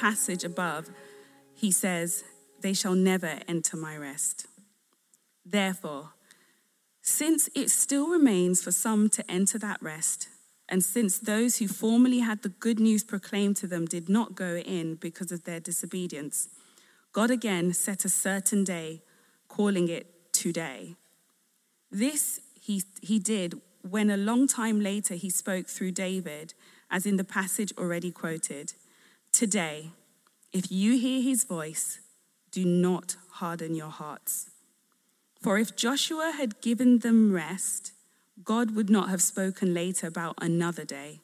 Passage above, he says, They shall never enter my rest. Therefore, since it still remains for some to enter that rest, and since those who formerly had the good news proclaimed to them did not go in because of their disobedience, God again set a certain day, calling it today. This he, he did when a long time later he spoke through David, as in the passage already quoted Today, if you hear his voice, do not harden your hearts. For if Joshua had given them rest, God would not have spoken later about another day.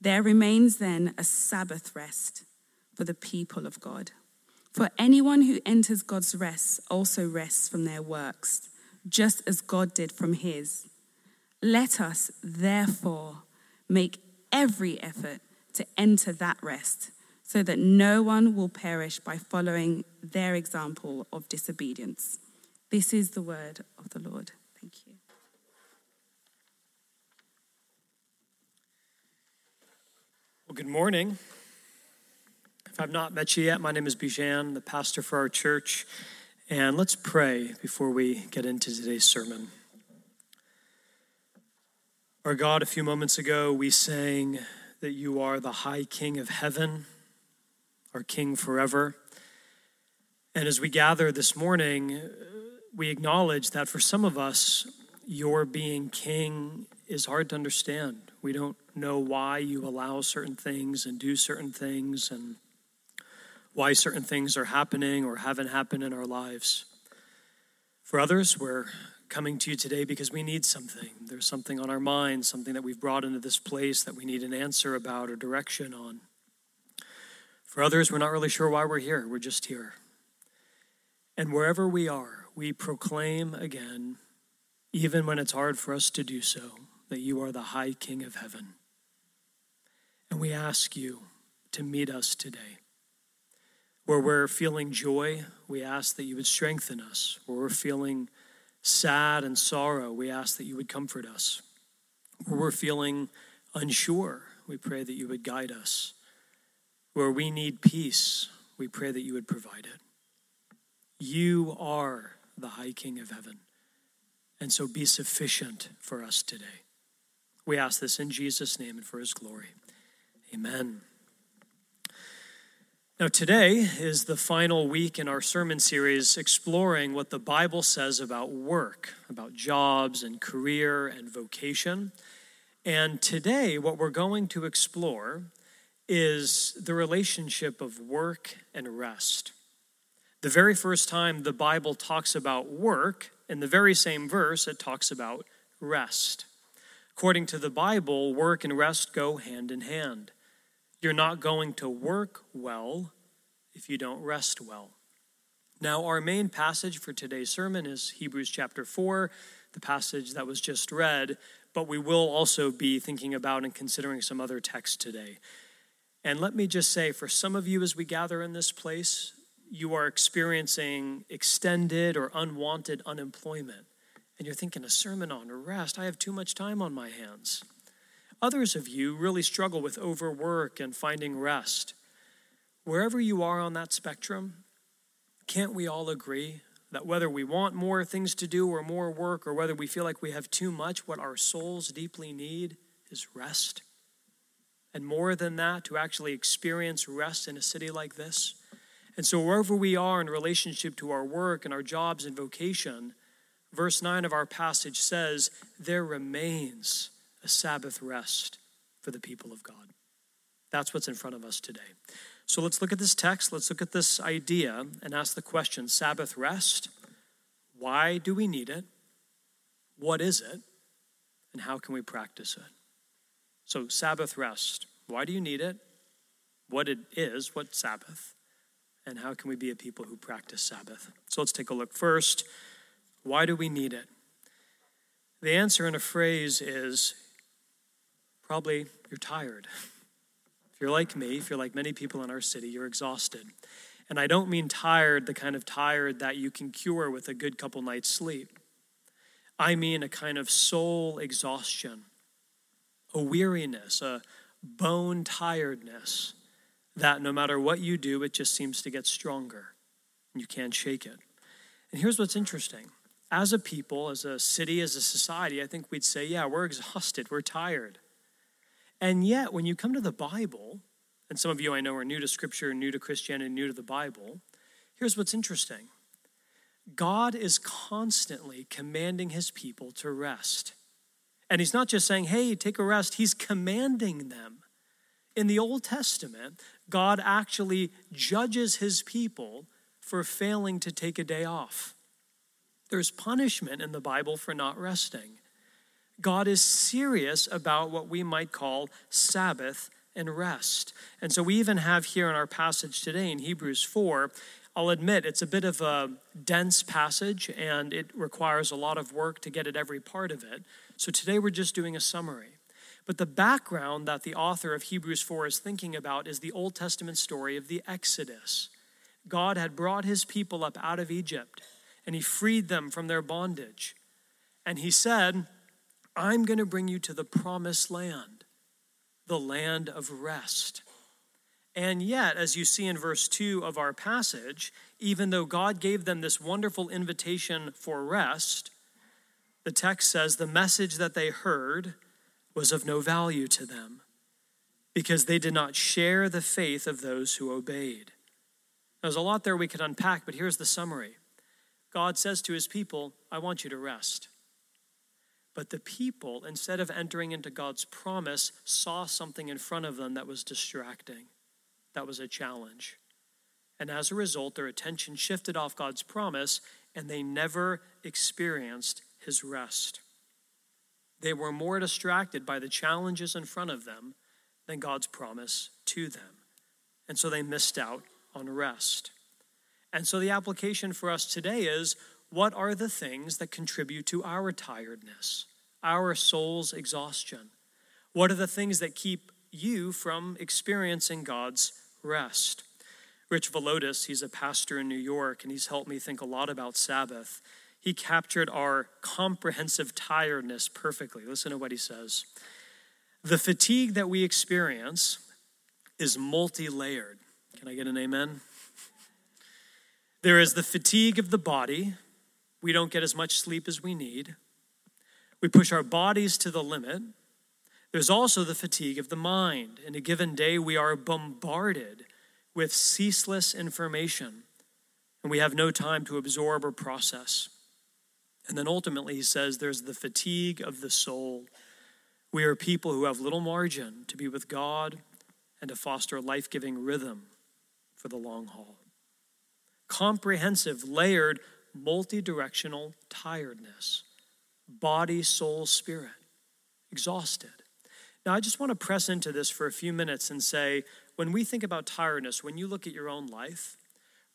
There remains then a Sabbath rest for the people of God. For anyone who enters God's rest also rests from their works, just as God did from his. Let us, therefore, make every effort to enter that rest, so that no one will perish by following their example of disobedience. This is the word of the Lord. Thank you. Well, good morning. If I've not met you yet, my name is Bijan, the pastor for our church. And let's pray before we get into today's sermon. Our God, a few moments ago, we sang that you are the high king of heaven, our king forever. And as we gather this morning, we acknowledge that for some of us, your being king is hard to understand. We don't know why you allow certain things and do certain things and why certain things are happening or haven't happened in our lives. For others, we're coming to you today because we need something. There's something on our mind, something that we've brought into this place that we need an answer about or direction on. For others, we're not really sure why we're here. We're just here. And wherever we are, we proclaim again, even when it's hard for us to do so, that you are the high King of heaven. And we ask you to meet us today. Where we're feeling joy, we ask that you would strengthen us. Where we're feeling sad and sorrow, we ask that you would comfort us. Where we're feeling unsure, we pray that you would guide us. Where we need peace, we pray that you would provide it. You are the high King of heaven. And so be sufficient for us today. We ask this in Jesus' name and for his glory. Amen. Now, today is the final week in our sermon series exploring what the Bible says about work, about jobs and career and vocation. And today, what we're going to explore is the relationship of work and rest. The very first time the Bible talks about work, in the very same verse, it talks about rest. According to the Bible, work and rest go hand in hand. You're not going to work well if you don't rest well. Now, our main passage for today's sermon is Hebrews chapter 4, the passage that was just read, but we will also be thinking about and considering some other texts today. And let me just say, for some of you as we gather in this place, you are experiencing extended or unwanted unemployment. And you're thinking, a sermon on rest? I have too much time on my hands. Others of you really struggle with overwork and finding rest. Wherever you are on that spectrum, can't we all agree that whether we want more things to do or more work, or whether we feel like we have too much, what our souls deeply need is rest? And more than that, to actually experience rest in a city like this. And so, wherever we are in relationship to our work and our jobs and vocation, verse 9 of our passage says, There remains a Sabbath rest for the people of God. That's what's in front of us today. So let's look at this text, let's look at this idea and ask the question Sabbath rest, why do we need it? What is it? And how can we practice it? So, Sabbath rest, why do you need it? What it is, what Sabbath? And how can we be a people who practice Sabbath? So let's take a look. First, why do we need it? The answer in a phrase is probably you're tired. If you're like me, if you're like many people in our city, you're exhausted. And I don't mean tired, the kind of tired that you can cure with a good couple nights' sleep. I mean a kind of soul exhaustion, a weariness, a bone tiredness that no matter what you do, it just seems to get stronger you can't shake it. And here's what's interesting as a people, as a city, as a society, I think we'd say, yeah, we're exhausted, we're tired. And yet, when you come to the Bible, and some of you I know are new to Scripture, new to Christianity, new to the Bible, here's what's interesting God is constantly commanding his people to rest. And he's not just saying, hey, take a rest, he's commanding them. In the Old Testament, God actually judges his people for failing to take a day off. There's punishment in the Bible for not resting. God is serious about what we might call Sabbath and rest. And so we even have here in our passage today in Hebrews 4, I'll admit it's a bit of a dense passage and it requires a lot of work to get at every part of it. So today we're just doing a summary. But the background that the author of Hebrews 4 is thinking about is the Old Testament story of the Exodus. God had brought his people up out of Egypt and he freed them from their bondage. And he said, I'm going to bring you to the promised land, the land of rest. And yet, as you see in verse 2 of our passage, even though God gave them this wonderful invitation for rest, the text says the message that they heard was of no value to them because they did not share the faith of those who obeyed. There's a lot there we could unpack, but here's the summary God says to his people, I want you to rest. But the people, instead of entering into God's promise, saw something in front of them that was distracting, that was a challenge. And as a result, their attention shifted off God's promise and they never experienced his rest. They were more distracted by the challenges in front of them than God's promise to them. And so they missed out on rest. And so the application for us today is what are the things that contribute to our tiredness, our soul's exhaustion? What are the things that keep you from experiencing God's rest? Rich Villodas, he's a pastor in New York, and he's helped me think a lot about Sabbath. He captured our comprehensive tiredness perfectly. Listen to what he says. The fatigue that we experience is multi layered. Can I get an amen? There is the fatigue of the body. We don't get as much sleep as we need. We push our bodies to the limit. There's also the fatigue of the mind. In a given day, we are bombarded with ceaseless information, and we have no time to absorb or process. And then ultimately, he says there's the fatigue of the soul. We are people who have little margin to be with God and to foster a life giving rhythm for the long haul. Comprehensive, layered, multi directional tiredness body, soul, spirit, exhausted. Now, I just want to press into this for a few minutes and say when we think about tiredness, when you look at your own life,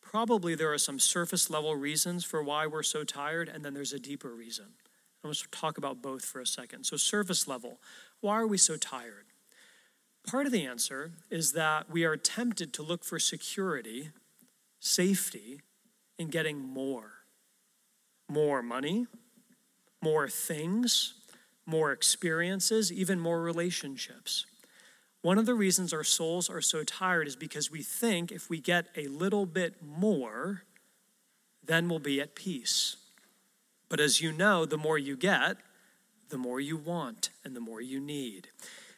probably there are some surface level reasons for why we're so tired, and then there's a deeper reason. I want to talk about both for a second. So, surface level, why are we so tired? Part of the answer is that we are tempted to look for security, safety, in getting more. More money, more things, more experiences, even more relationships. One of the reasons our souls are so tired is because we think if we get a little bit more, then we'll be at peace. But as you know, the more you get, the more you want and the more you need.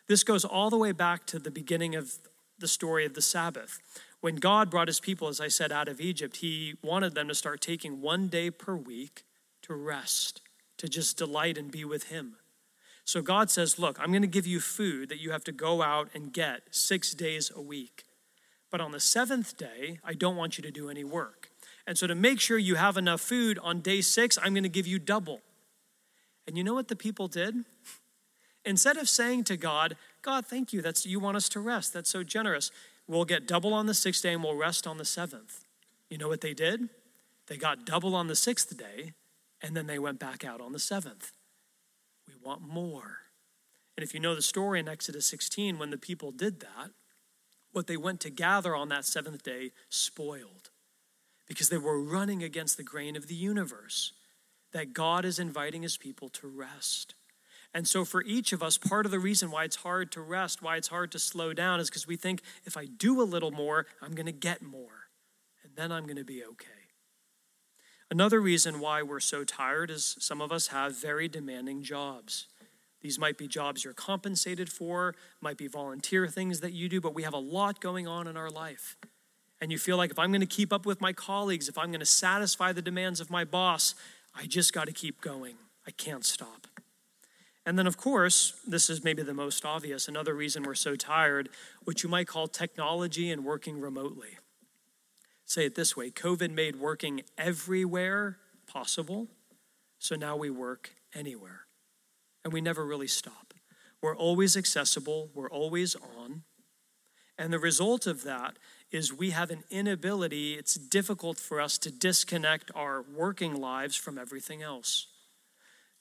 This goes all the way back to the beginning of the story of the Sabbath. When God brought his people, as I said, out of Egypt, he wanted them to start taking one day per week to rest, to just delight and be with him. So God says, Look, I'm going to give you food that you have to go out and get six days a week. But on the seventh day, I don't want you to do any work. And so, to make sure you have enough food on day six, I'm going to give you double. And you know what the people did? Instead of saying to God, God, thank you, that's you want us to rest. That's so generous. We'll get double on the sixth day and we'll rest on the seventh. You know what they did? They got double on the sixth day, and then they went back out on the seventh want more. And if you know the story in Exodus 16, when the people did that, what they went to gather on that seventh day spoiled because they were running against the grain of the universe that God is inviting his people to rest. And so, for each of us, part of the reason why it's hard to rest, why it's hard to slow down, is because we think if I do a little more, I'm going to get more, and then I'm going to be okay. Another reason why we're so tired is some of us have very demanding jobs. These might be jobs you're compensated for, might be volunteer things that you do, but we have a lot going on in our life. And you feel like if I'm going to keep up with my colleagues, if I'm going to satisfy the demands of my boss, I just got to keep going. I can't stop. And then, of course, this is maybe the most obvious another reason we're so tired, which you might call technology and working remotely. Say it this way COVID made working everywhere possible, so now we work anywhere. And we never really stop. We're always accessible, we're always on. And the result of that is we have an inability, it's difficult for us to disconnect our working lives from everything else.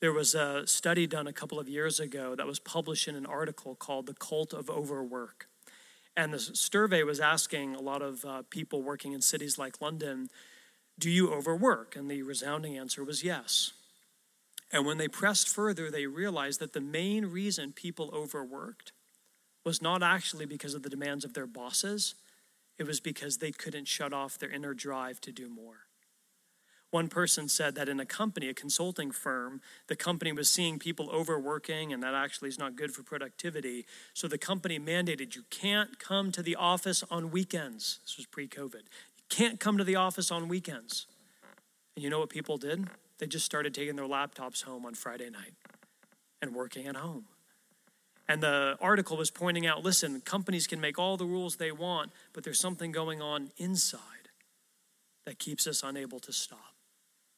There was a study done a couple of years ago that was published in an article called The Cult of Overwork. And the survey was asking a lot of uh, people working in cities like London, Do you overwork? And the resounding answer was yes. And when they pressed further, they realized that the main reason people overworked was not actually because of the demands of their bosses, it was because they couldn't shut off their inner drive to do more. One person said that in a company, a consulting firm, the company was seeing people overworking, and that actually is not good for productivity. So the company mandated you can't come to the office on weekends. This was pre COVID. You can't come to the office on weekends. And you know what people did? They just started taking their laptops home on Friday night and working at home. And the article was pointing out listen, companies can make all the rules they want, but there's something going on inside that keeps us unable to stop.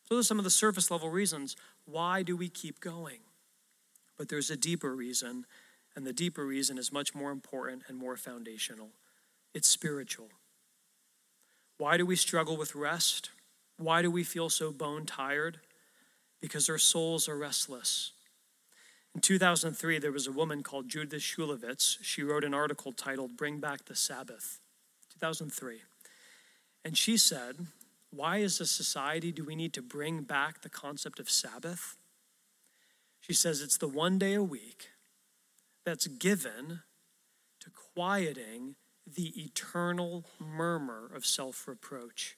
So, those are some of the surface level reasons. Why do we keep going? But there's a deeper reason, and the deeper reason is much more important and more foundational it's spiritual. Why do we struggle with rest? Why do we feel so bone tired? Because our souls are restless. In 2003, there was a woman called Judith Shulevitz. She wrote an article titled Bring Back the Sabbath, 2003. And she said, Why, as a society, do we need to bring back the concept of Sabbath? She says it's the one day a week that's given to quieting the eternal murmur of self reproach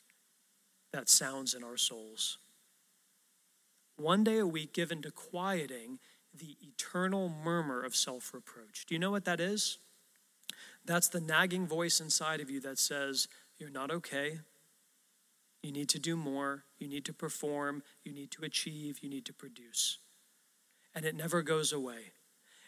that sounds in our souls. One day a week given to quieting the eternal murmur of self reproach. Do you know what that is? That's the nagging voice inside of you that says, You're not okay. You need to do more. You need to perform. You need to achieve. You need to produce. And it never goes away.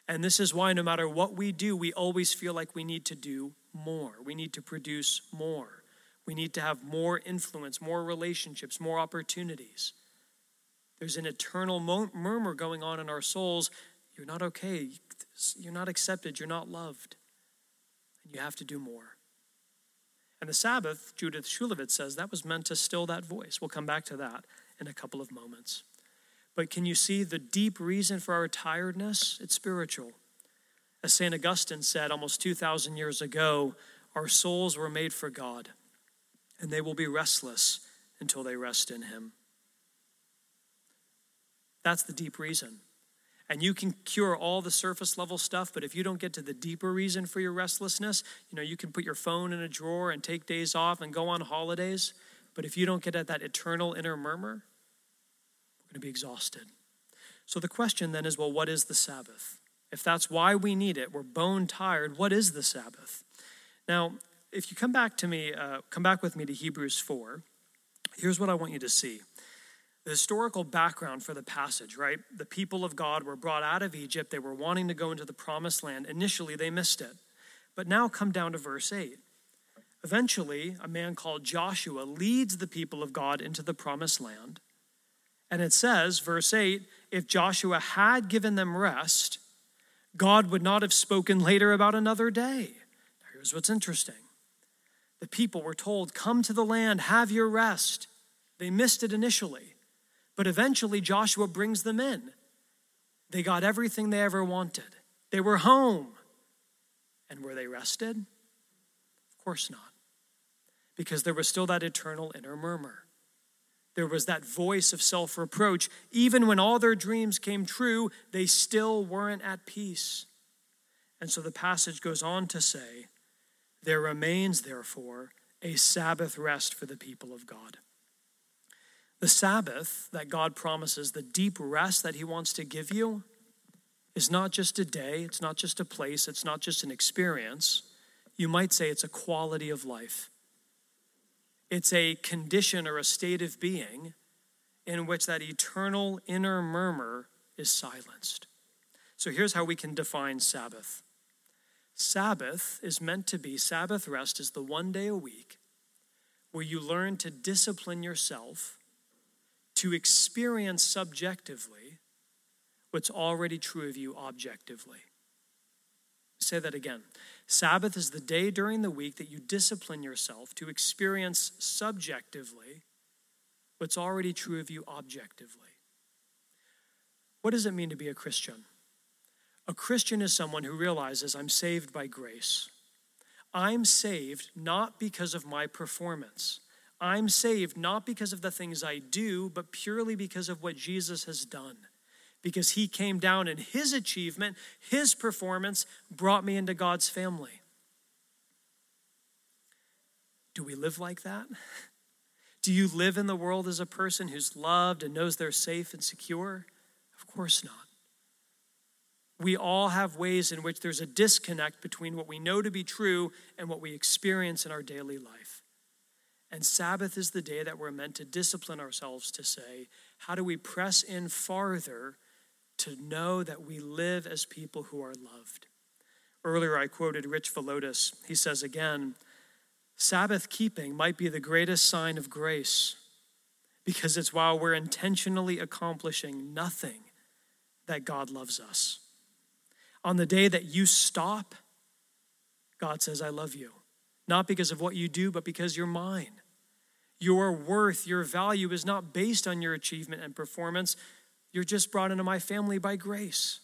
And this is why, no matter what we do, we always feel like we need to do more. We need to produce more. We need to have more influence, more relationships, more opportunities. There's an eternal murmur going on in our souls. You're not okay. You're not accepted. You're not loved. And you have to do more. And the Sabbath, Judith Shulevitz says, that was meant to still that voice. We'll come back to that in a couple of moments. But can you see the deep reason for our tiredness? It's spiritual. As St. Augustine said almost 2,000 years ago, our souls were made for God, and they will be restless until they rest in Him. That's the deep reason. And you can cure all the surface level stuff, but if you don't get to the deeper reason for your restlessness, you know, you can put your phone in a drawer and take days off and go on holidays, but if you don't get at that eternal inner murmur, we're going to be exhausted. So the question then is well, what is the Sabbath? If that's why we need it, we're bone tired, what is the Sabbath? Now, if you come back to me, uh, come back with me to Hebrews 4, here's what I want you to see the historical background for the passage, right? The people of God were brought out of Egypt. They were wanting to go into the promised land. Initially, they missed it. But now come down to verse 8. Eventually, a man called Joshua leads the people of God into the promised land. And it says, verse 8, if Joshua had given them rest, God would not have spoken later about another day. Now, here's what's interesting the people were told, Come to the land, have your rest. They missed it initially. But eventually, Joshua brings them in. They got everything they ever wanted, they were home. And were they rested? Of course not, because there was still that eternal inner murmur. There was that voice of self reproach. Even when all their dreams came true, they still weren't at peace. And so the passage goes on to say, There remains, therefore, a Sabbath rest for the people of God. The Sabbath that God promises, the deep rest that He wants to give you, is not just a day, it's not just a place, it's not just an experience. You might say it's a quality of life. It's a condition or a state of being in which that eternal inner murmur is silenced. So here's how we can define Sabbath Sabbath is meant to be, Sabbath rest is the one day a week where you learn to discipline yourself to experience subjectively what's already true of you objectively. Say that again. Sabbath is the day during the week that you discipline yourself to experience subjectively what's already true of you objectively. What does it mean to be a Christian? A Christian is someone who realizes I'm saved by grace. I'm saved not because of my performance. I'm saved not because of the things I do, but purely because of what Jesus has done because he came down and his achievement, his performance brought me into God's family. Do we live like that? Do you live in the world as a person who's loved and knows they're safe and secure? Of course not. We all have ways in which there's a disconnect between what we know to be true and what we experience in our daily life. And Sabbath is the day that we're meant to discipline ourselves to say, how do we press in farther to know that we live as people who are loved. Earlier, I quoted Rich Villodas. He says again, Sabbath keeping might be the greatest sign of grace because it's while we're intentionally accomplishing nothing that God loves us. On the day that you stop, God says, I love you. Not because of what you do, but because you're mine. Your worth, your value is not based on your achievement and performance, you're just brought into my family by grace.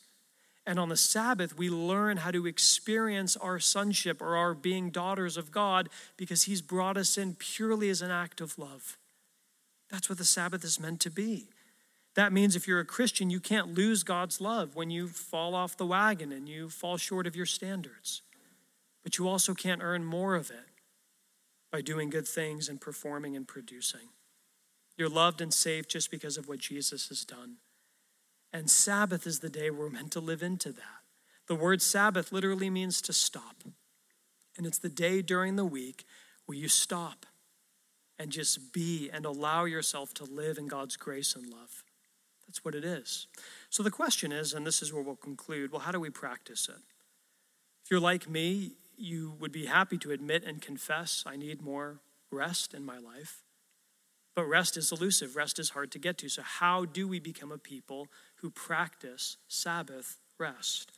And on the Sabbath, we learn how to experience our sonship or our being daughters of God because He's brought us in purely as an act of love. That's what the Sabbath is meant to be. That means if you're a Christian, you can't lose God's love when you fall off the wagon and you fall short of your standards. But you also can't earn more of it by doing good things and performing and producing. You're loved and saved just because of what Jesus has done. And Sabbath is the day we're meant to live into that. The word Sabbath literally means to stop. And it's the day during the week where you stop and just be and allow yourself to live in God's grace and love. That's what it is. So the question is, and this is where we'll conclude well, how do we practice it? If you're like me, you would be happy to admit and confess, I need more rest in my life. But rest is elusive, rest is hard to get to. So, how do we become a people who practice Sabbath rest?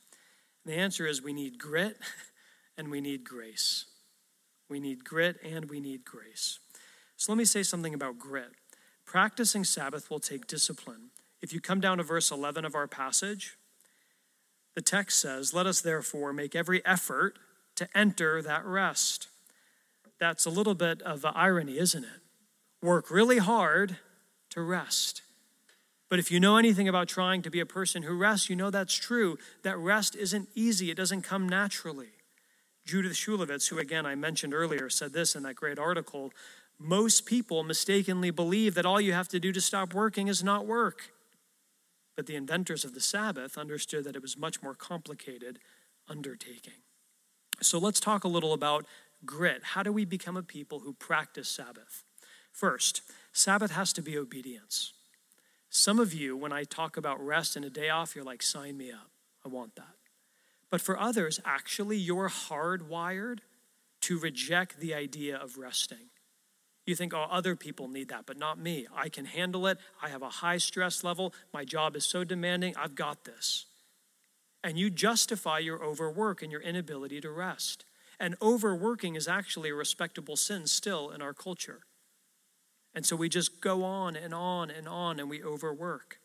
And the answer is we need grit and we need grace. We need grit and we need grace. So, let me say something about grit. Practicing Sabbath will take discipline. If you come down to verse 11 of our passage, the text says, Let us therefore make every effort to enter that rest. That's a little bit of irony, isn't it? work really hard to rest. But if you know anything about trying to be a person who rests, you know that's true. That rest isn't easy, it doesn't come naturally. Judith Shulevitz, who again I mentioned earlier, said this in that great article most people mistakenly believe that all you have to do to stop working is not work. But the inventors of the Sabbath understood that it was much more complicated undertaking. So let's talk a little about grit. How do we become a people who practice Sabbath? First, Sabbath has to be obedience. Some of you, when I talk about rest and a day off, you're like, sign me up. I want that. But for others, actually, you're hardwired to reject the idea of resting. You think, oh, other people need that, but not me. I can handle it. I have a high stress level. My job is so demanding. I've got this. And you justify your overwork and your inability to rest. And overworking is actually a respectable sin still in our culture. And so we just go on and on and on and we overwork.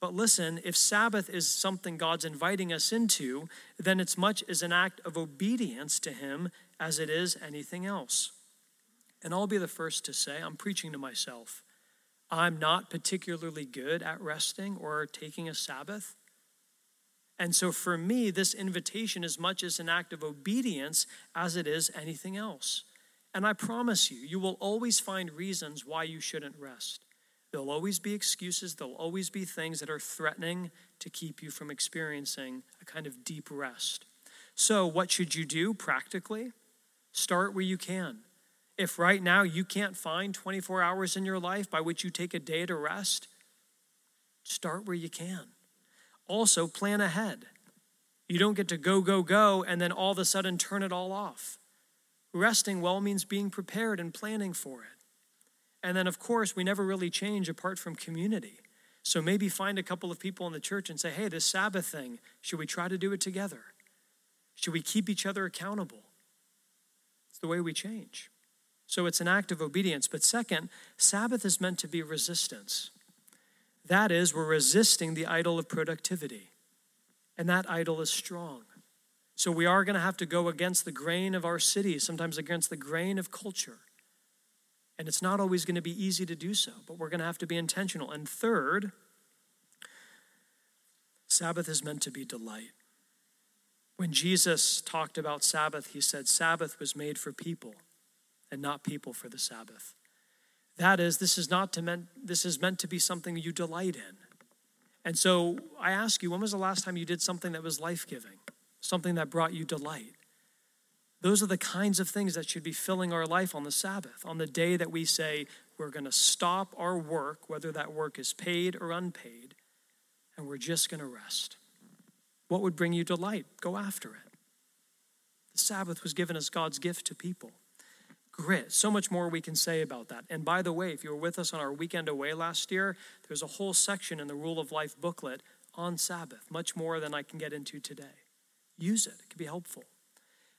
But listen, if Sabbath is something God's inviting us into, then it's much as an act of obedience to Him as it is anything else. And I'll be the first to say, I'm preaching to myself. I'm not particularly good at resting or taking a Sabbath. And so for me, this invitation is much as an act of obedience as it is anything else. And I promise you, you will always find reasons why you shouldn't rest. There'll always be excuses, there'll always be things that are threatening to keep you from experiencing a kind of deep rest. So, what should you do practically? Start where you can. If right now you can't find 24 hours in your life by which you take a day to rest, start where you can. Also, plan ahead. You don't get to go, go, go, and then all of a sudden turn it all off. Resting well means being prepared and planning for it. And then, of course, we never really change apart from community. So maybe find a couple of people in the church and say, hey, this Sabbath thing, should we try to do it together? Should we keep each other accountable? It's the way we change. So it's an act of obedience. But second, Sabbath is meant to be resistance. That is, we're resisting the idol of productivity. And that idol is strong. So we are going to have to go against the grain of our city, sometimes against the grain of culture. And it's not always going to be easy to do so, but we're going to have to be intentional. And third, Sabbath is meant to be delight. When Jesus talked about Sabbath, he said, Sabbath was made for people and not people for the Sabbath. That is, this is not to meant this is meant to be something you delight in. And so I ask you, when was the last time you did something that was life-giving? Something that brought you delight? Those are the kinds of things that should be filling our life on the Sabbath, on the day that we say we're going to stop our work, whether that work is paid or unpaid, and we're just going to rest. What would bring you delight? Go after it. The Sabbath was given as God's gift to people. Grit, so much more we can say about that. And by the way, if you were with us on our weekend away last year, there's a whole section in the Rule of Life booklet on Sabbath, much more than I can get into today. Use it, it can be helpful.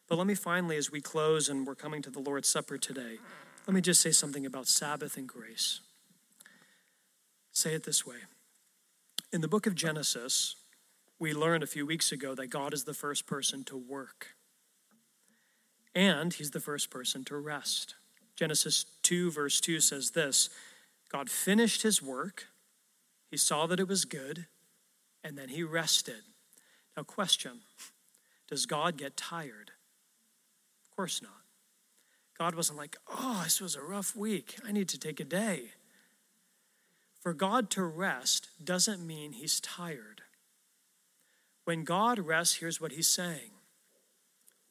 But let me finally, as we close and we're coming to the Lord's Supper today, let me just say something about Sabbath and grace. Say it this way In the book of Genesis, we learned a few weeks ago that God is the first person to work, and he's the first person to rest. Genesis 2, verse 2 says this God finished his work, he saw that it was good, and then he rested. Now, question Does God get tired? Of course not. God wasn't like, oh, this was a rough week. I need to take a day. For God to rest doesn't mean he's tired. When God rests, here's what he's saying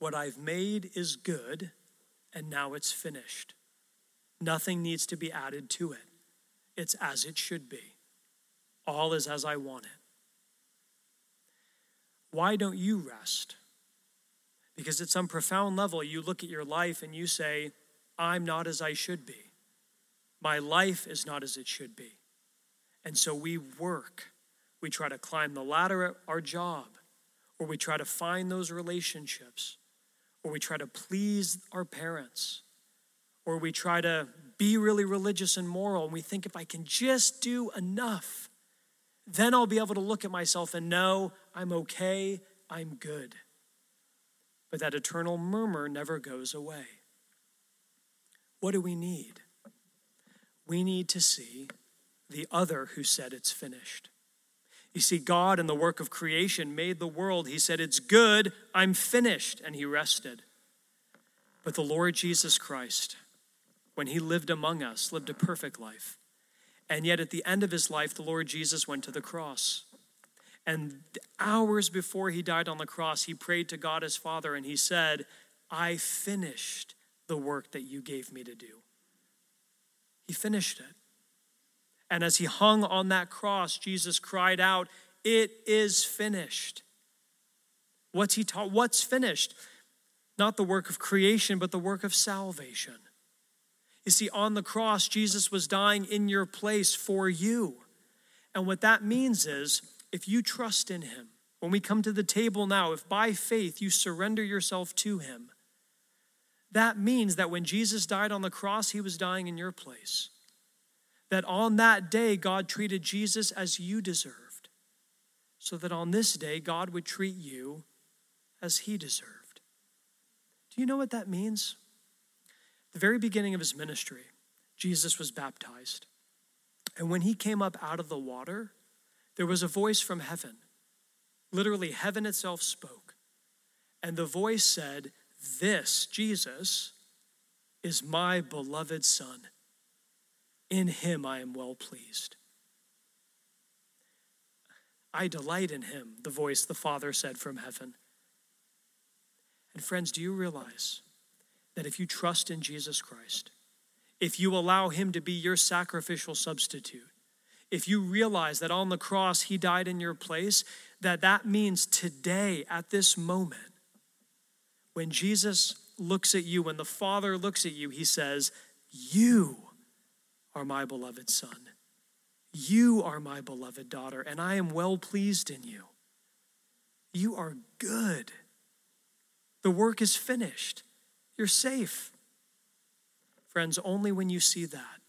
What I've made is good, and now it's finished. Nothing needs to be added to it. It's as it should be. All is as I want it. Why don't you rest? Because at some profound level, you look at your life and you say, I'm not as I should be. My life is not as it should be. And so we work. We try to climb the ladder at our job, or we try to find those relationships, or we try to please our parents, or we try to be really religious and moral, and we think if I can just do enough, then I'll be able to look at myself and know I'm okay, I'm good but that eternal murmur never goes away. What do we need? We need to see the other who said it's finished. You see, God in the work of creation made the world. He said, It's good, I'm finished, and he rested. But the Lord Jesus Christ, when he lived among us, lived a perfect life. And yet at the end of his life, the Lord Jesus went to the cross. And hours before he died on the cross, he prayed to God his Father and he said, I finished the work that you gave me to do. He finished it. And as he hung on that cross, Jesus cried out, It is finished. What's he taught? What's finished? Not the work of creation, but the work of salvation. You see, on the cross, Jesus was dying in your place for you. And what that means is if you trust in him, when we come to the table now, if by faith you surrender yourself to him, that means that when Jesus died on the cross, he was dying in your place. That on that day, God treated Jesus as you deserved, so that on this day, God would treat you as he deserved. Do you know what that means? the very beginning of his ministry, Jesus was baptized. And when he came up out of the water, there was a voice from heaven. Literally, heaven itself spoke. And the voice said, This, Jesus, is my beloved Son. In him I am well pleased. I delight in him, the voice the Father said from heaven. And friends, do you realize that if you trust in Jesus Christ, if you allow him to be your sacrificial substitute, if you realize that on the cross he died in your place, that that means today, at this moment, when Jesus looks at you, when the Father looks at you, he says, You are my beloved Son. You are my beloved daughter, and I am well pleased in you. You are good. The work is finished. You're safe. Friends, only when you see that,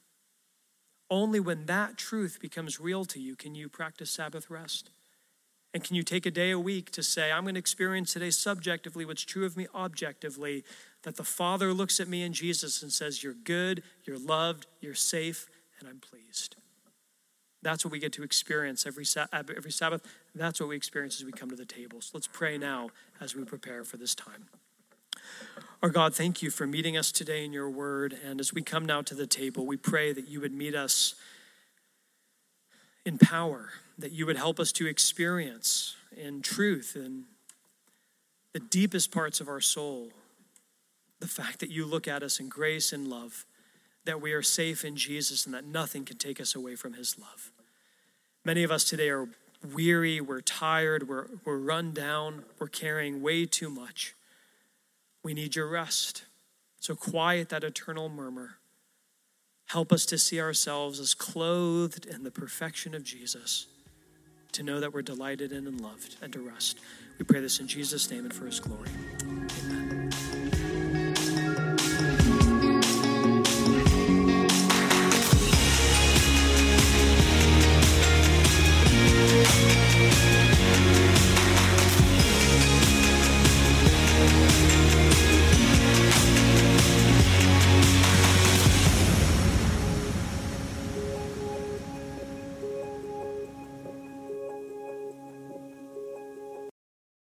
only when that truth becomes real to you, can you practice Sabbath rest. And can you take a day a week to say, I'm going to experience today subjectively what's true of me objectively, that the Father looks at me in Jesus and says, You're good, you're loved, you're safe, and I'm pleased. That's what we get to experience every, every Sabbath. That's what we experience as we come to the table. So let's pray now as we prepare for this time. Our God, thank you for meeting us today in your word. And as we come now to the table, we pray that you would meet us in power, that you would help us to experience in truth in the deepest parts of our soul the fact that you look at us in grace and love, that we are safe in Jesus, and that nothing can take us away from his love. Many of us today are weary, we're tired, we're, we're run down, we're carrying way too much. We need your rest. So quiet that eternal murmur. Help us to see ourselves as clothed in the perfection of Jesus, to know that we're delighted in and loved, and to rest. We pray this in Jesus' name and for his glory. Amen.